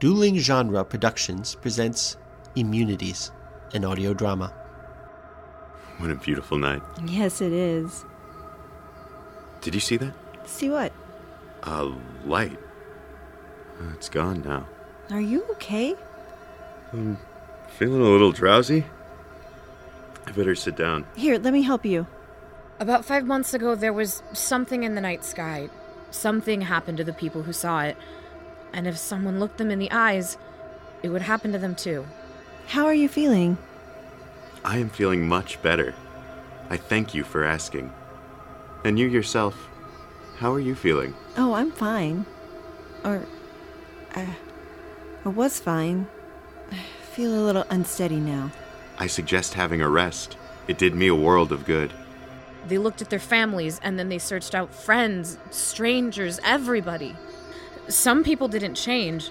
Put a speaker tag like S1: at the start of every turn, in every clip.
S1: Dueling Genre Productions presents Immunities, an audio drama.
S2: What a beautiful night.
S3: Yes, it is.
S2: Did you see that?
S3: See what?
S2: A light. It's gone now.
S3: Are you okay?
S2: I'm feeling a little drowsy. I better sit down.
S3: Here, let me help you.
S4: About five months ago, there was something in the night sky. Something happened to the people who saw it. And if someone looked them in the eyes, it would happen to them too.
S3: How are you feeling?
S2: I am feeling much better. I thank you for asking. And you yourself, how are you feeling?
S3: Oh, I'm fine. Or, uh, I was fine. I feel a little unsteady now.
S2: I suggest having a rest. It did me a world of good.
S4: They looked at their families and then they searched out friends, strangers, everybody. Some people didn't change.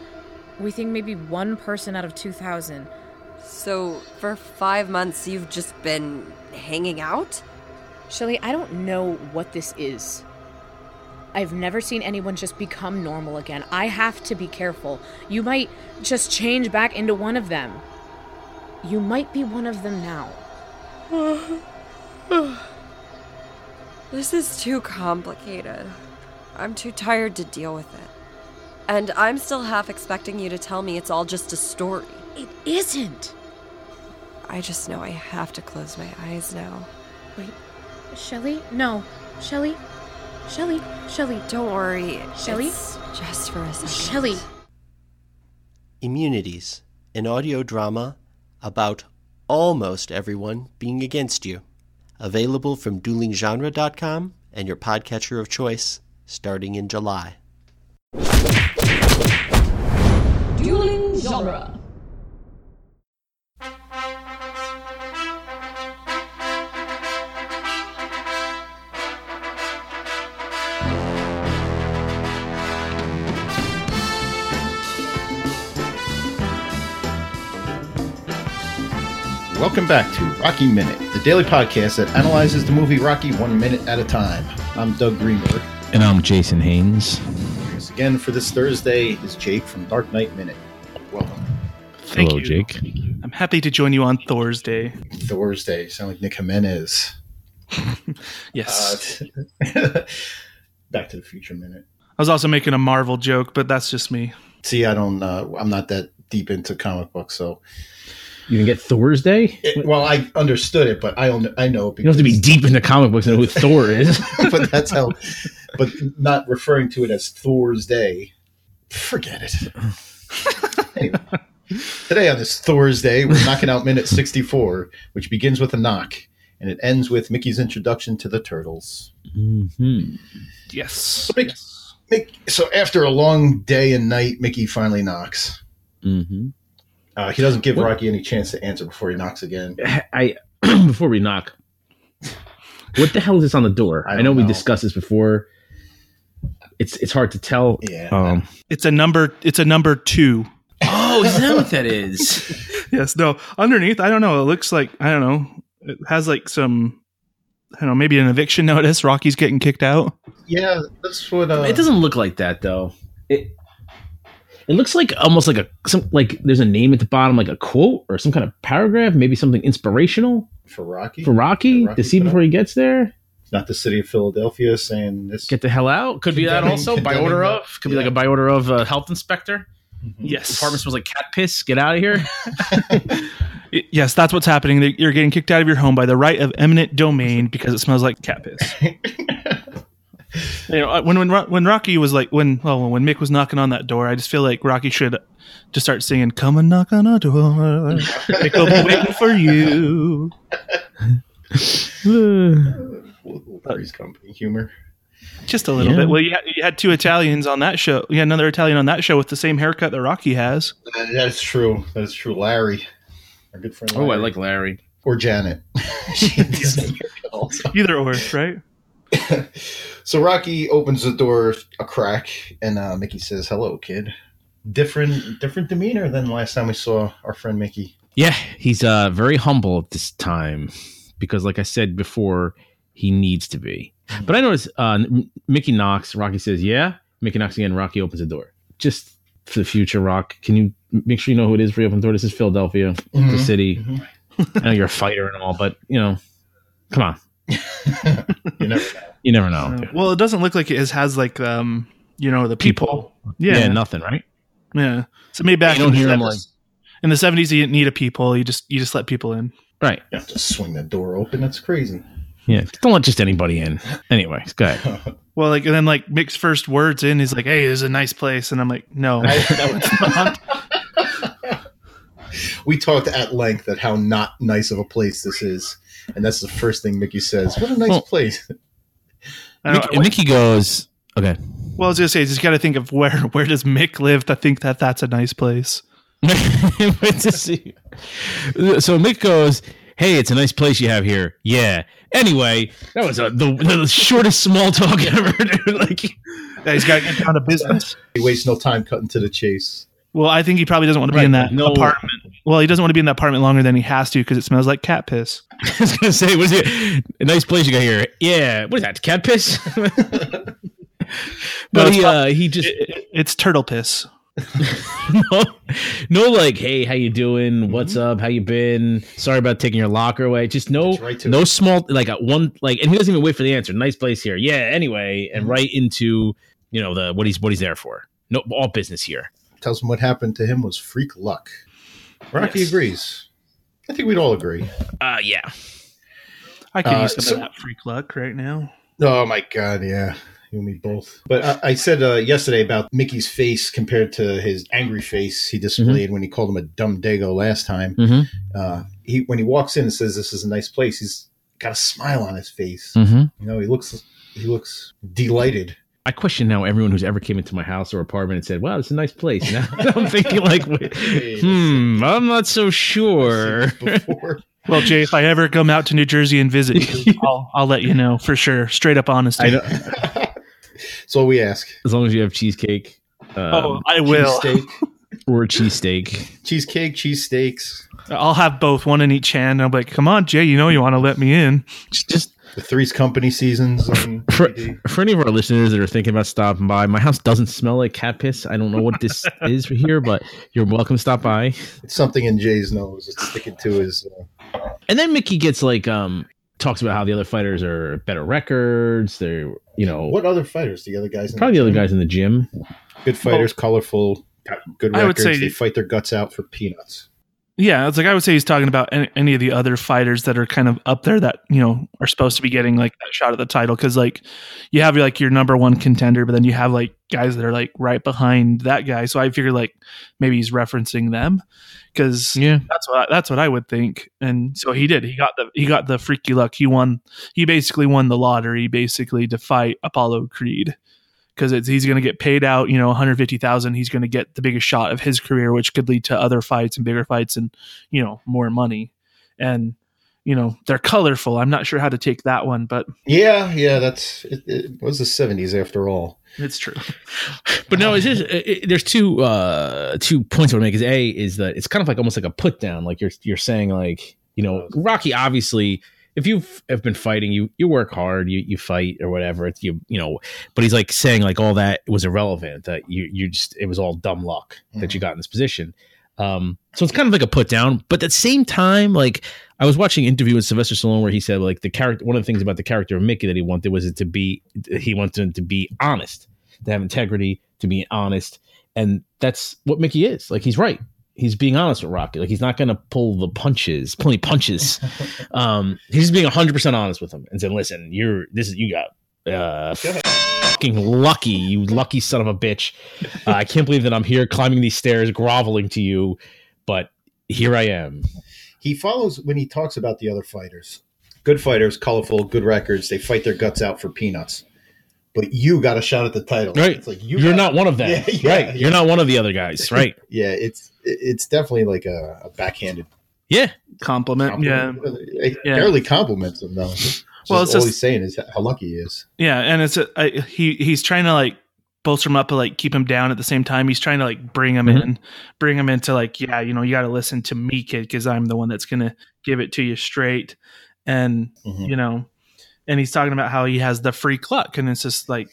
S4: We think maybe one person out of 2,000.
S5: So, for five months, you've just been hanging out?
S4: Shelly, I don't know what this is. I've never seen anyone just become normal again. I have to be careful. You might just change back into one of them. You might be one of them now.
S5: This is too complicated. I'm too tired to deal with it. And I'm still half expecting you to tell me it's all just a story.
S4: It isn't.
S5: I just know I have to close my eyes now.
S4: Wait, Shelly? No. Shelly? Shelly? Shelly?
S5: Don't worry.
S4: Shelly?
S5: It's just for a second.
S4: Shelly!
S1: Immunities, an audio drama about almost everyone being against you. Available from duelinggenre.com and your podcatcher of choice starting in July.
S6: Dueling genre.
S7: Welcome back to Rocky Minute, the daily podcast that analyzes the movie Rocky one minute at a time. I'm Doug Greenberg.
S8: And I'm Jason Haynes.
S7: Once again, for this Thursday is Jake from Dark Knight Minute. Welcome.
S9: Thank
S8: Hello,
S9: you.
S8: Jake.
S9: I'm happy to join you on Thursday.
S7: Thursday, sound like Nick Jimenez.
S9: Yes.
S7: Uh, back to the Future Minute.
S9: I was also making a Marvel joke, but that's just me.
S7: See, I don't. Uh, I'm not that deep into comic books, so
S8: You can get Thursday?
S7: it, well, I understood it, but I don't. I know
S8: You don't have to be deep into comic books and know who Thor is.
S7: but that's how. But not referring to it as Thor's Day. Forget it. Anyway, today on this Thor's Day, we're knocking out minute 64, which begins with a knock, and it ends with Mickey's introduction to the turtles.
S8: hmm
S9: Yes.
S7: Mick- Mick, so after a long day and night, Mickey finally knocks.
S8: hmm
S7: Uh, he doesn't give
S8: What-
S7: Rocky any chance to answer before he knocks again.
S8: I before we knock, what the hell is this on the door?
S7: I
S8: I,
S7: don't
S8: know we discussed this before. It's it's hard to tell.
S7: Yeah.
S8: Um,
S9: It's a number it's a number two.
S8: oh, is that what that is?
S9: Yes, no. Underneath, I don't know. It looks like I don't know. It has like some I don't know, maybe an eviction notice. Rocky's getting kicked out.
S7: yeah, that's what. Uh,
S8: it doesn't look like that though. It it looks like almost like a some like there's a name at the bottom, like a quote or some kind of paragraph, maybe something inspirational
S7: for Rocky.
S8: for Rocky,
S7: Rocky
S8: to see before
S7: up?
S8: he gets there.
S7: It's not the city of Philadelphia saying this.
S8: Get the hell out. Could be that also by order
S7: that.
S8: of. Could be like a by order of uh, health inspector.
S7: Mhm.
S9: Yes.
S8: Apartment smells like cat piss. Get out of here.
S9: Yes, that's what's happening. You're getting kicked out of your home by the right of eminent domain because it smells like cat piss. you know, when when when Rocky was like when well when Mick was knocking on that door, I just feel like Rocky should just start singing "Come and knock on a door, Mick will be waiting for you."
S7: Three's Company humor.
S9: Just a little
S8: Yeah.
S9: bit. Well, you had, you had two Italians on that show. You had another Italian on that show with the same haircut that Rocky has.
S7: That's true. That's true. Larry, our good friend.
S8: oh, I like Larry.
S7: or Janet. She had the same haircut also.
S9: Either or, right?
S7: so Rocky opens the door a crack, and uh, Mickey says, "Hello, kid." Different, different demeanor than last time we saw our friend Mickey.
S8: Yeah, he's uh very humble at this time because, like I said before, he needs to be. But I noticed uh, Mickey knocks. Rocky says, "Yeah." Mickey knocks again. Rocky opens the door. Just for the future, Rock. Can you make sure you know who it is for you open the door? This is Philadelphia, the
S7: Mhm.
S8: city. I know you're a fighter and all, but you know, come on,
S7: You never know.
S8: you never know.
S9: Uh, well, it doesn't look like it has, has like um you know the people.
S8: Yeah,
S9: Yeah,
S8: nothing, right?
S9: yeah. So maybe back
S8: You don't
S9: in,
S8: hear
S9: the,
S8: 'em, like-
S9: in the seventies, you didn't need a people. You just you just let people in.
S8: Right.
S7: You have to swing the door open. That's crazy.
S8: Yeah. Don't let just anybody in. Anyway, go ahead.
S9: Well, like and then like Mick's first words in, he's like, "Hey, this is a nice place," and I'm like, "No, no,
S7: we talked at length at how not nice of a place this is, and that's the first thing Mickey says. What a nice
S8: Well-
S7: place.
S8: Mickey, Mickey goes, okay.
S9: well, I was gonna say, you just got to think of where where does Mick live to think that that's a nice place.
S8: Wait to see. So Mick goes, "Hey, it's a nice place you have here." Yeah. Anyway, that was a, the, the shortest small talk ever. Like,
S9: Yeah, he's got to get down to business.
S7: He wastes no time cutting to the chase.
S9: Well, I think he probably doesn't want to be
S8: Right,
S9: in that
S8: no-
S9: apartment. Well, he doesn't want to be in that apartment longer than he has to because it smells like cat piss.
S8: I was gonna say, what is it? A nice place you got here. Yeah. What is that? Cat piss? but
S9: it's
S8: he,
S9: not-
S8: uh, he just
S9: It- it- it's turtle piss.
S8: no, no, like, hey, how you doing? What's up? How you been? Sorry about taking your locker away. Just no,
S7: right
S8: no
S7: it.
S8: small, like a one, like, and he doesn't even wait for the answer. Nice place here. Yeah. Anyway,
S7: Mm-hmm.
S8: and right into you know the what he's what he's there for. No, all business here.
S7: Tells him what happened to him was freak luck. Rocky
S9: Yes.
S7: agrees. I think we'd all agree.
S8: Uh, yeah.
S9: I could
S7: Uh,
S9: use some
S7: so-
S9: of that freak luck right now.
S7: Oh my god, yeah. You and me both. But I, I said uh, yesterday about Mickey's face compared to his angry face he displayed when he called him a dumb dago last time.
S8: Mm-hmm.
S7: Uh, he when he walks in and says this is a nice place, he's got a smile on his face.
S8: Mm-hmm.
S7: You know, he looks he looks delighted.
S8: I question now everyone who's ever came into my house or apartment and said, "Wow, it's a nice place." Now I'm thinking like, wait,
S7: Wait
S8: hmm, I'm not so sure.
S9: Well, Jay, if I ever come out to New Jersey and visit you, I'll, I'll let you know for sure. Straight up honesty.
S8: I know,
S7: So we ask.
S8: as long as you have cheesecake um,
S9: oh, I will.
S7: Cheesesteak,
S8: or cheesesteak.
S7: cheesecake, cheesesteaks,
S9: I'll have both, one in each hand. I'll be like, come on, Jay, you know you want to let me in.
S8: Just
S7: the Three's Company seasons.
S8: for, for any of our listeners that are thinking about stopping by, my house doesn't smell like cat piss. I don't know what this is for here, but you're welcome to stop by.
S7: It's something in Jay's nose. It's sticking to his. Uh,
S8: And then Mickey gets like um talks about how the other fighters are better records. They're you know
S7: what other fighters? The other guys? In
S8: probably the other guys in the gym.
S7: Good fighters, colorful, got good
S9: I would
S7: records.
S9: say-
S7: they fight their guts out for peanuts.
S9: Yeah, it's like I would say he's talking about any, any of the other fighters that are kind of up there that you know are supposed to be getting like that shot at the title because like you have like your number one contender, but then you have like guys that are like right behind that guy. So I figured like maybe he's referencing them because
S8: Yeah.
S9: that's what I, that's what I would think. And so he did. He got the he got the freaky luck. He won. He basically won the lottery basically to fight Apollo Creed because he's going to get paid out. You know, one hundred fifty thousand. He's going to get the biggest shot of his career, which could lead to other fights and bigger fights and you know more money. And you know they're colorful. I'm not sure how to take that one, but
S7: Yeah, yeah, that's it, it was the seventies after all.
S9: it's true.
S8: But no, it's just, it, it- there's two uh two points I want to make. Is a is that it's kind of like almost like a put down. Like you're you're saying like you know Rocky obviously if you have been fighting you you work hard you you fight or whatever it's you you know but he's like saying like all that was irrelevant that you you just it was all dumb luck that you got in this position. Um, so it's kind of like a put down, but at the same time, like I was watching an interview with Sylvester Stallone where he said like the character, one of the things about the character of Mickey that he wanted was it to be, he wanted him to be honest, to have integrity, to be honest, and that's what Mickey is. Like he's right. He's being honest with Rocky. Like he's not going to pull the punches, pull any punches. um, he's being hundred percent honest with him and saying, "Listen, you're this is you got." Uh, fucking lucky, you lucky son of a bitch. Uh, I can't believe that I'm here climbing these stairs, groveling to you, but here I am.
S7: He follows when he talks about the other fighters. Good fighters, colorful, good records. They fight their guts out for peanuts. But you got a shot at the title.
S8: Right.
S7: It's like
S8: You
S7: you
S8: are not one of them.
S7: Yeah, yeah,
S8: right.
S7: yeah.
S8: You're not one of the other guys. Right.
S7: Yeah, it's it's definitely like a, a backhanded
S8: yeah.
S9: Compliment. Yeah.
S7: compliment. It
S9: Yeah.
S7: barely compliments him though.
S9: Well,
S7: well,
S9: it's
S7: all
S9: just-
S7: he's saying is how lucky he is.
S9: Yeah, and it's a, I, he he's trying to like bolster him up, but like keep him down at the same time. He's trying to like bring him
S8: Mhm.
S9: in, bring him into like yeah, you know, you got to listen to me, kid, because I'm the one that's gonna give it to you straight, and
S7: Mhm.
S9: you know, and he's talking about how he has the free cluck, and it's just like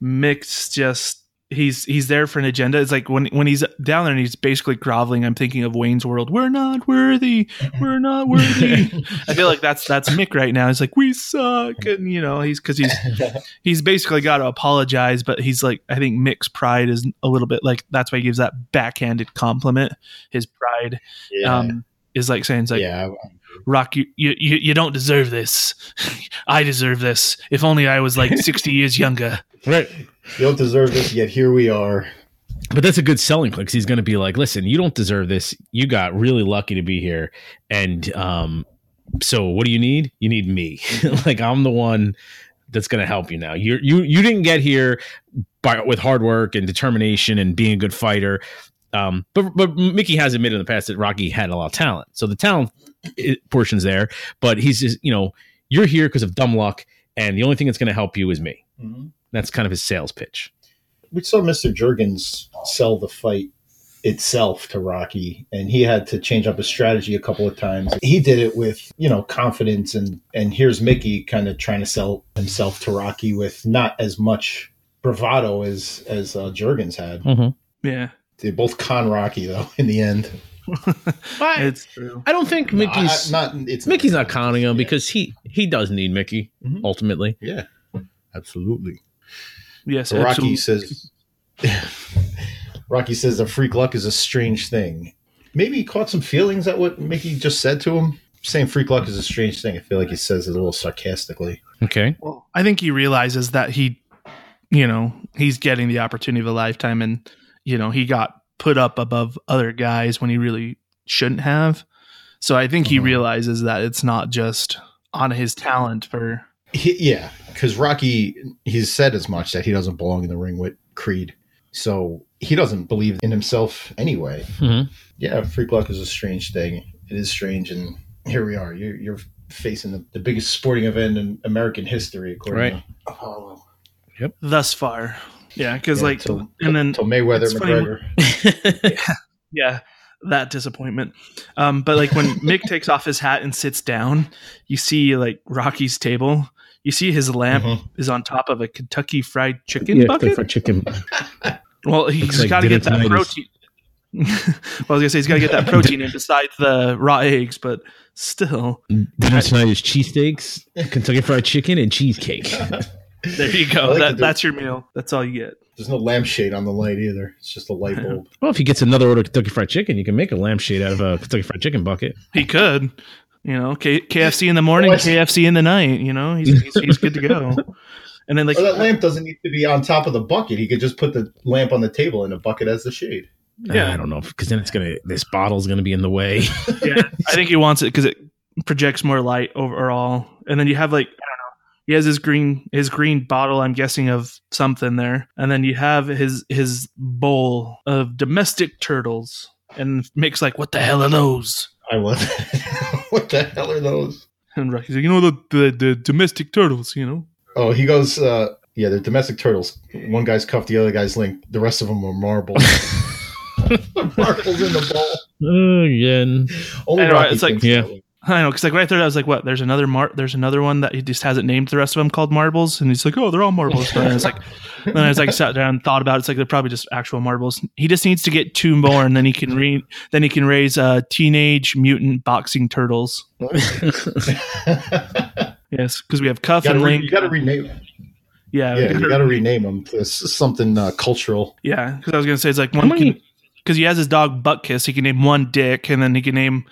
S9: mixed, just he's he's there for an agenda. It's like when when he's down there and he's basically groveling. I'm thinking of Wayne's World. We're not worthy. We're not worthy. I feel like that's that's Mick right now. He's like we suck, and you know he's because he's he's basically got to apologize, but he's like I think Mick's pride is a little bit like that's why he gives that backhanded compliment. His pride
S7: Yeah.
S9: um, is like saying it's like
S7: yeah.
S9: Rock, you, you you you don't deserve this. I deserve this. If only I was like sixty years younger.
S8: Right.
S7: You don't deserve this, yet here we are.
S8: But that's a good selling point because he's going to be like, listen, you don't deserve this. You got really lucky to be here. And um, so what do you need? You need me. like I'm the one that's going to help you now. You you you didn't get here by with hard work and determination and being a good fighter. Um, but but Mickey has admitted in the past that Rocky had a lot of talent. So the talent portion's there, but he's just you know you're here because of dumb luck, and the only thing that's going to help you is me. That's kind of his sales pitch.
S7: We saw Mr. Jergens sell the fight itself to Rocky, and he had to change up his strategy a couple of times. He did it with, you know, confidence, and and here's Mickey kind of trying to sell himself to Rocky with not as much bravado as as uh, Jergens had.
S9: Yeah,
S7: They both con Rocky though in the end.
S9: it's true.
S8: I don't think Mickey's
S7: I- I- not it's
S8: Mickey's not conning him because he he does need Mickey
S7: Mhm.
S8: ultimately.
S7: Yeah, absolutely.
S9: Yes,
S7: So Rocky
S9: absolutely.
S7: says, Rocky says the freak luck is a strange thing. Maybe he caught some feelings at what Mickey just said to him. Saying freak luck is a strange thing. I feel like he says it a little sarcastically.
S8: Okay.
S9: Well, I think he realizes that he, you know, he's getting the opportunity of a lifetime, and you know, he got put up above other guys when he really shouldn't have. So I think he
S7: Mhm.
S9: realizes that it's not just on his talent for.
S7: He, yeah, because Rocky, he's said as much that he doesn't belong in the ring with Creed. So he doesn't believe in himself anyway.
S8: Mhm.
S7: Yeah, freak luck is a strange thing. It is strange, and here we are. You're, you're facing the, the biggest sporting event in American history, according
S8: Right.
S7: to Apollo. Yep.
S9: Thus far, yeah, because
S7: Yeah,
S9: like,
S7: till-
S9: and then
S7: till Mayweather
S9: it's funny when-
S7: McGregor.
S9: yeah that disappointment um but like when mick takes off his hat and sits down you see like rocky's table you see his lamp
S7: Mhm.
S9: is on top of a kentucky fried chicken
S8: yeah,
S9: bucket
S8: for chicken.
S9: well he's
S8: Looks like
S9: got to get that
S8: tonight
S9: protein well, I was gonna say he's got to get that protein in besides the raw eggs, but still,
S8: Dinner tonight is cheesesteaks, Kentucky Fried Chicken, and cheesecake.
S9: There you go.
S7: like
S9: that,
S7: do-
S9: that's your meal. That's all you get.
S7: There's no lampshade on the light either. It's just a light bulb.
S8: well, if he gets another order of Kentucky Fried Chicken, you can make a lampshade out of a Kentucky Fried Chicken bucket.
S9: He could, you know, K- KFC in the morning,
S7: Oh,
S9: KFC in the night. You know, he's, he's, he's good to go. And then like
S7: Or that lamp doesn't need to be on top of the bucket. He could just put the lamp on the table and the bucket as the shade.
S8: Yeah, I don't know because then it's gonna this bottle's gonna be in the way.
S9: yeah, I think he wants it because it projects more light overall. And then you have like I don't know, he has his green his green bottle. I'm guessing of something there, and then you have his his bowl of domestic turtles, and Mick's like, "What the hell are those?"
S7: I was. what the hell are those?
S9: And Rocky's like, "You know the the, the domestic turtles, you know."
S7: Oh, he goes. uh Yeah, they're domestic turtles. One guy's cuffed, the other guy's linked. The rest of them are marbles. marbles in the bowl.
S8: Again,
S7: Only
S9: I know,
S7: Rocky
S9: it's like-
S7: thinks
S8: Yeah.
S7: That way.
S9: I know, because like right there, I was like, "What?" There's another mar. There's another one that he just hasn't named the rest of them called marbles, and he's like, "Oh, they're all marbles." And I was like, then I was like, sat down and thought about it. It's like they're probably just actual marbles. He just needs to get two more, and then he can re- then he can raise uh, teenage mutant boxing turtles. Yes, because we have Cuff
S7: You gotta,
S9: and
S7: re- you gotta rename.
S9: yeah,
S7: Yeah,
S9: gotta-
S7: you gotta rename them to s- something uh, cultural.
S9: yeah. Because I was gonna say it's like
S8: How
S9: one
S8: many-
S9: because he has his dog Butkus. He can name one Dick, and then he can name.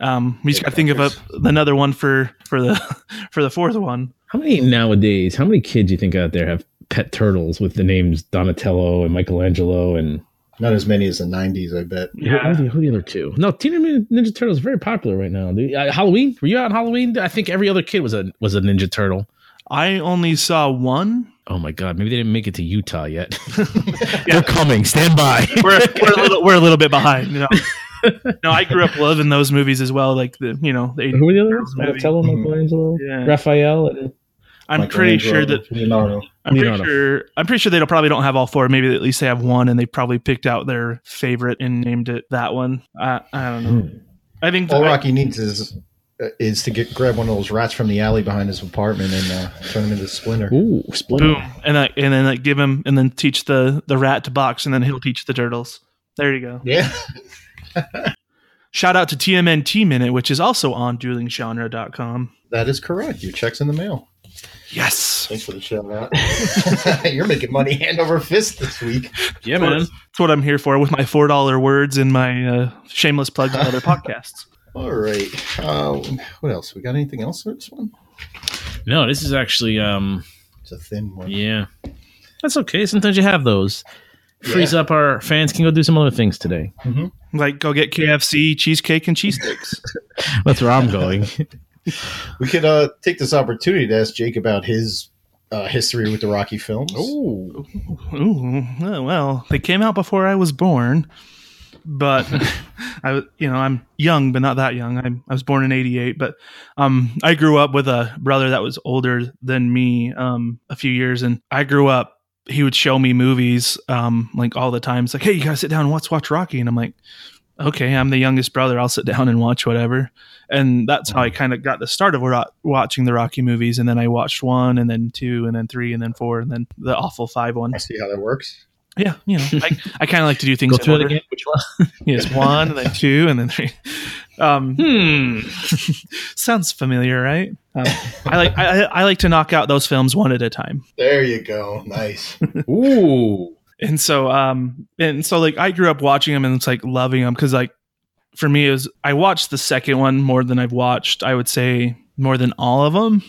S9: Um, we just got to think of a, another one for for the for the fourth one.
S8: how many nowadays? How many kids do you think out there have pet turtles with the names Donatello and Michelangelo and
S7: Not as many as the '90s, I bet.
S8: who, who, the, who the other two? No, Teenage Mutant Ninja Turtles is very popular right now. dude. Uh, Halloween? Were you out on Halloween? I think every other kid was a was a Ninja Turtle.
S9: I only saw one.
S8: Oh my god, maybe they didn't make it to Utah yet. They're coming. Stand by.
S9: we're, we're a little we're a little bit behind. You know? no, I grew up loving those movies as well. Like the you know the
S8: Who were the other ones?
S9: Movie.
S8: Donatello, Michelangelo,
S9: Yeah.
S8: Raphael, and
S9: I'm pretty sure that
S7: Leonardo.
S9: I'm pretty sure I'm pretty sure they don't, probably don't have all four. Maybe at least they have one, and they probably picked out their favorite and named it that one. I I don't know. I think
S7: All
S9: I-
S7: Rocky needs is uh, is to get grab one of those rats from the alley behind his apartment and uh, turn him into Splinter.
S8: Ooh, Splinter.
S9: Boom, and like, and then like give him, and then teach the the rat to box, and then he'll teach the turtles. There you go.
S7: Yeah.
S9: Shout out to TMNT Minute, which is also on duelinggenre.com.
S7: That is correct. Your check's in the mail.
S9: Yes.
S7: Thanks for the shout out. You're making money hand over fist this week.
S8: Yeah,
S9: That's what-
S8: man.
S9: That's what I'm here for with my four dollar words and my uh, shameless plugs on other podcasts.
S7: All right. Uh, what else? We got anything else for this one?
S8: No, this is actually um
S7: It's a thin one.
S8: yeah. That's okay. Sometimes you have those. Frees
S7: Yeah.
S8: up our fans can go do some other things today.
S9: Like go get KFC, cheesecake, and cheesesteaks.
S8: That's where I'm going.
S7: We could uh, take this opportunity to ask Jake about his uh, history with the Rocky films.
S8: Ooh.
S9: Ooh, oh, well, they came out before I was born, but I, you know, I'm young, but not that young. I, I was born in '88, but um, I grew up with a brother that was older than me um, a few years, and I grew up. He would show me movies um, like all the time. It's like, hey, you gotta sit down and watch watch Rocky, and I'm like, okay, I'm the youngest brother. I'll sit down and watch whatever. And that's how I kind of got the start of wa- watching the Rocky movies. And then I watched one, and then two, and then three, and then four, and then the awful five one.
S7: I see how that works.
S9: Yeah, you know, I, I kind of like to do things
S8: Go
S9: in
S8: through it again. Which one?
S9: Yes, one, and then two, and then three. Um,
S8: Hmm.
S9: sounds familiar, right? Um, I like I, I like to knock out those films one at a time.
S7: There you go. Nice.
S8: Ooh.
S9: and so um and so like i grew up watching them and it's like loving them because like for me is i watched the second one more than i've watched i would say more than all of them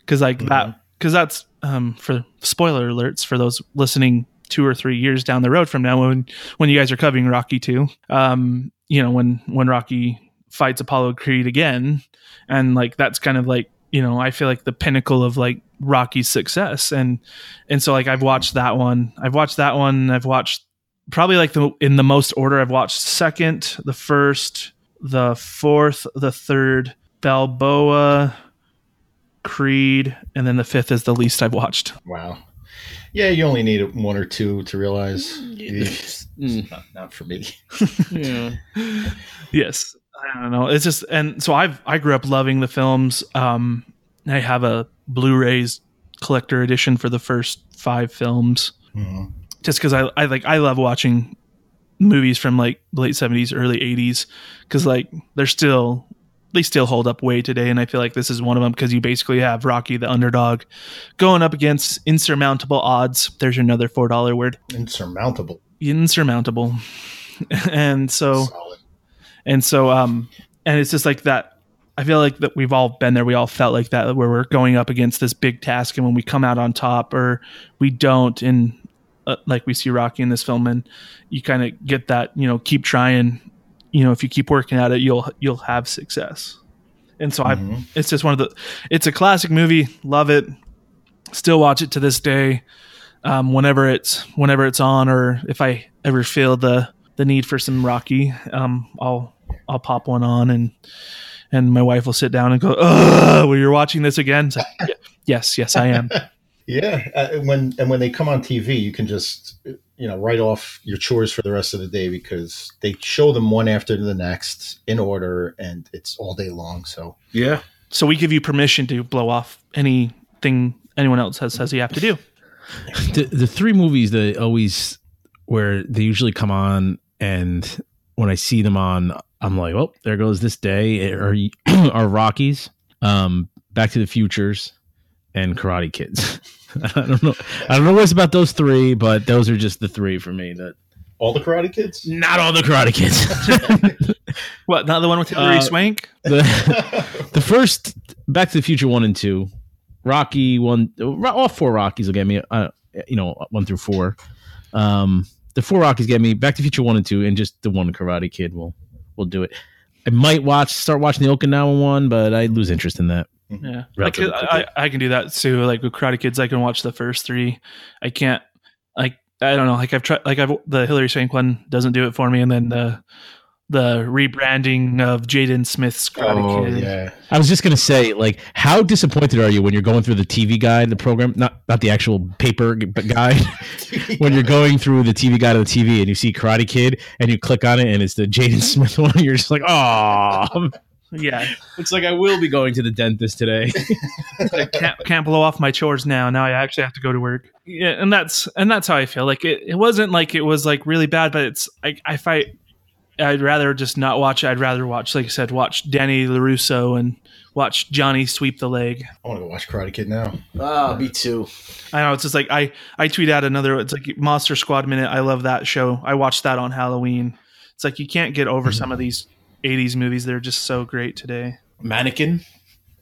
S9: because like that because that's um for spoiler alerts for those listening two or three years down the road from now when when you guys are covering rocky 2 um you know when when rocky fights apollo creed again and like that's kind of like you know i feel like the pinnacle of like rocky's success and and so like I've watched that one. I've watched that one. I've watched probably like the in the most order. I've watched second, the first, the fourth, the third, Balboa, Creed, and then the fifth is the least I've watched.
S7: Wow. Yeah, you only need one or two to realize it's it's not, not for me.
S8: Yeah.
S9: Yes, I don't know. It's just and so I've I grew up loving the films. Um, I have a Blu-rays collector edition for the first five films.
S7: Mhm.
S9: just because I, I like I love watching movies from like late seventies, early eighties, because like they're still they still hold up way today, and I feel like this is one of them because you basically have Rocky the underdog going up against insurmountable odds. There's another four dollar word,
S7: Insurmountable.
S9: insurmountable, and so
S7: Solid.
S9: and so um and it's just like that i feel like that we've all been there we all felt like that where we're going up against this big task and when we come out on top or we don't and uh, like we see rocky in this film and you kind of get that you know keep trying you know if you keep working at it you'll you'll have success. And so i it's just one of the it's a classic movie. Love it. Still watch it to this day. Um, whenever it's whenever it's on or if i ever feel the the need for some rocky um, i'll i'll pop one on and and my wife will sit down and go oh well you're watching this again? Like, yes yes i am.
S7: Yeah, uh, when and when they come on TV, you can just you know write off your chores for the rest of the day because they show them one after the next in order, and it's all day long. So
S8: Yeah.
S9: so we give you permission to blow off anything anyone else has says you have to do
S8: the the three movies that always where they usually come on and when I see them on, I'm like, oh, there goes this day. Are are Rockies, um, Back to the Futures, and Karate Kids. I don't know. I don't know what's about those three, but those are just the three for me. That
S7: all the Karate Kids.
S8: not all the Karate Kids.
S9: what not the one with Hilary
S8: Uh,
S9: Swank
S8: the the first Back to the Future one and two, Rocky one, all four Rockies will get me. Uh, you know, one through four. Um, the four Rockies get me. Back to the Future one and two, and just the one Karate Kid will will do it. I might watch start watching the Okinawa one, but I lose interest in that. Mm-hmm.
S9: Yeah, like
S8: Relatively
S9: I. I can do that too. Like with Karate Kids, I can watch the first three. I can't like I don't know. Like I've tried. Like I've the Hilary Swank one doesn't do it for me, and then the the rebranding of Jaden Smith's Karate
S7: Oh
S9: Kid.
S7: yeah,
S8: I was just gonna say, like, how disappointed are you when you're going through the TV guide, the program, not not the actual paper guide, when you're going through the TV guide of the TV and you see Karate Kid and you click on it and it's the Jaden Smith one, you're just like, oh,
S9: Yeah,
S8: Looks like I will be going to the dentist today.
S9: I can't can't blow off my chores now. Now I actually have to go to work. Yeah, and that's and that's how I feel. Like it, it wasn't like it was like really bad, but it's I I fight. I'd rather just not watch. I'd rather watch, like I said, watch Danny LaRusso and watch Johnny sweep the leg.
S7: I want to go watch Karate Kid now.
S8: Ah, me too.
S9: I know it's just like I I tweet out another. It's like Monster Squad minute. I love that show. I watched that on Halloween. It's like you can't get over some of these '80s movies. They're just so great today.
S8: Mannequin.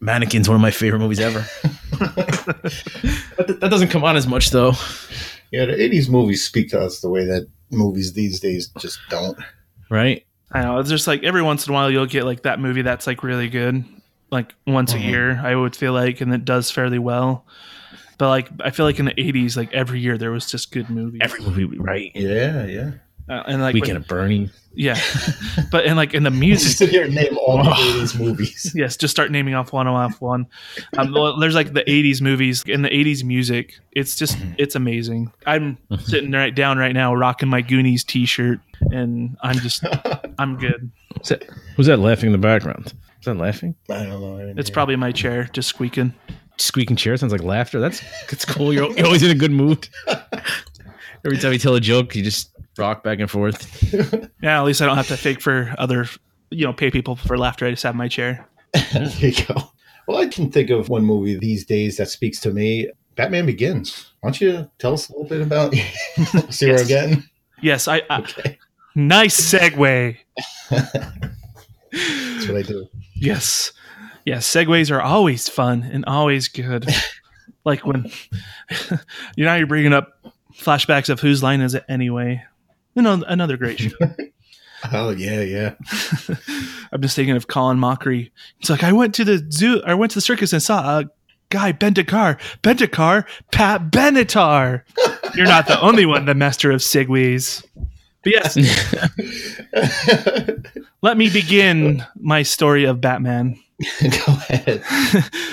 S8: Mannequin's one of my favorite movies ever. but th- that doesn't come on as much though.
S7: Yeah, the '80s movies speak to us the way that movies these days just don't.
S8: Right?
S9: I know it's just like every once in a while you'll get like that movie that's like really good, like once
S7: Mhm.
S9: a year. I would feel like, and it does fairly well. But like I feel like in the '80s, like every year there was just good movies.
S8: Every movie, right?
S7: Yeah, yeah.
S9: Uh, and like
S8: Weekend
S9: when-
S8: of Bernie.
S9: yeah, but and like in the music,
S7: sit here and name all the '80s movies.
S9: yes, just start naming off one off one. Um, well, there's like the '80s movies and the '80s music. It's just it's amazing. I'm sitting right down right now, rocking my Goonies T-shirt, and I'm just I'm good.
S8: Who's that, who's that laughing in the background? Is that laughing?
S7: I don't know. I
S9: It's
S7: hear.
S9: probably my chair just squeaking.
S8: Squeaking chair sounds like laughter. That's that's cool. You're, you're always in a good mood. Every time you tell a joke, you just rock back and forth.
S9: Yeah, at least I don't have to fake for other, you know, pay people for laughter. I just have my chair.
S7: there you go. Well, I can think of one movie these days that speaks to me. Batman Begins. Why don't you tell us a little bit about Zero
S9: Yes.
S7: again?
S9: Yes, I. I
S7: Okay,
S9: Nice segue.
S7: that's what I do.
S9: Yes, yes. Segues are always fun and always good. like when you know you're bringing up flashbacks of whose line is it anyway. You know, another great show.
S7: Oh yeah, yeah.
S9: I'm just thinking of Colin Mochrie. It's like I went to the zoo, I went to the circus and saw a guy bent a car, bent a car, Pat Benatar. You're not the only one, the master of segues. But yes, let me begin my story of Batman.
S7: Go ahead.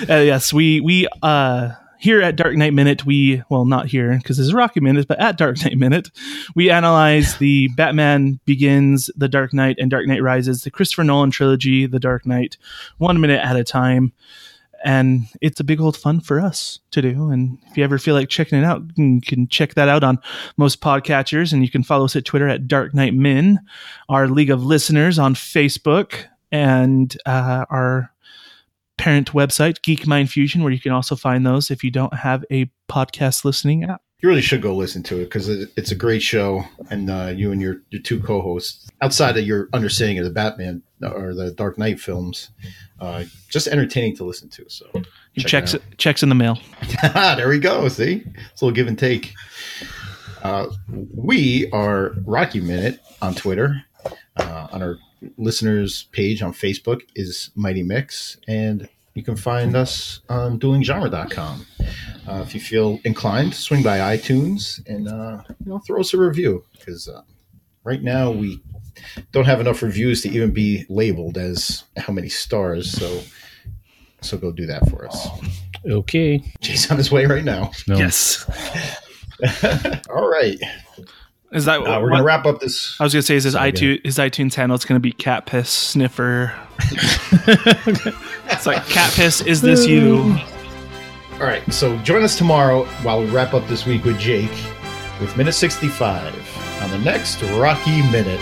S9: uh, yes, we we uh here at Dark Knight Minute, we well not here because this is Rocky Minute, but at Dark Knight Minute, we analyze the Batman Begins, The Dark Knight, and Dark Knight Rises, the Christopher Nolan trilogy, The Dark Knight, one minute at a time. And it's a big old fun for us to do. And if you ever feel like checking it out, you can check that out on most podcatchers. And you can follow us at Twitter at Dark Knight Min, our League of Listeners on Facebook, and uh, our parent website, Geek Mind Fusion, where you can also find those if you don't have a podcast listening app.
S7: You really should go listen to it because it's a great show, and uh, you and your your two co-hosts, outside of your understanding of the Batman or the Dark Knight films, uh, just entertaining to listen to. So check
S9: checks
S7: it
S9: checks in the mail.
S7: there we go. See, it's a little give and take. Uh, we are Rocky Minute on Twitter. Uh, on our listeners page on Facebook is Mighty Mick's, and you can find us on duelinggenre.com. Uh, if you feel inclined, swing by iTunes and uh, you know throw us a review because uh, right now we don't have enough reviews to even be labeled as how many stars. So so go do that for us.
S8: Okay.
S7: Jay's on his way right now.
S8: No.
S9: Yes.
S7: All right.
S9: Is that
S7: Uh, we're going to wrap up this.
S9: I was gonna say is his
S7: Sorry,
S9: iTunes his iTunes handle it's gonna be cat piss sniffer. it's like cat piss, is this you?
S7: All right. So join us tomorrow while we wrap up this week with Jake with minute 65 on the next Rocky Minute.